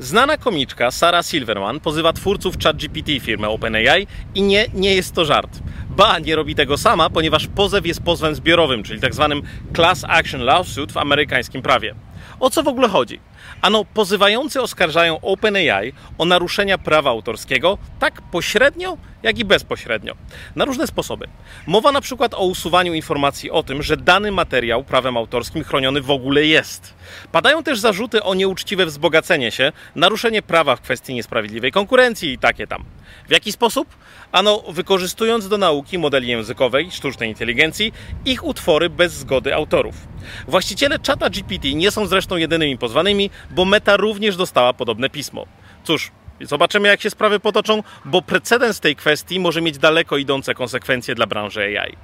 Znana komiczka Sarah Silverman pozywa twórców ChatGPT firmy OpenAI i nie, nie jest to żart. Ba, nie robi tego sama, ponieważ pozew jest pozwem zbiorowym, czyli tak zwanym Class Action Lawsuit w amerykańskim prawie. O co w ogóle chodzi? Ano, pozywający oskarżają OpenAI o naruszenia prawa autorskiego tak pośrednio, jak i bezpośrednio. Na różne sposoby. Mowa na przykład o usuwaniu informacji o tym, że dany materiał prawem autorskim chroniony w ogóle jest. Padają też zarzuty o nieuczciwe wzbogacenie się, naruszenie prawa w kwestii niesprawiedliwej konkurencji i takie tam. W jaki sposób? Ano, wykorzystując do nauki modeli językowej, sztucznej inteligencji, ich utwory bez zgody autorów. Właściciele czata GPT nie są zresztą jedynymi pozwanymi, bo Meta również dostała podobne pismo. Cóż, zobaczymy jak się sprawy potoczą, bo precedens tej kwestii może mieć daleko idące konsekwencje dla branży AI.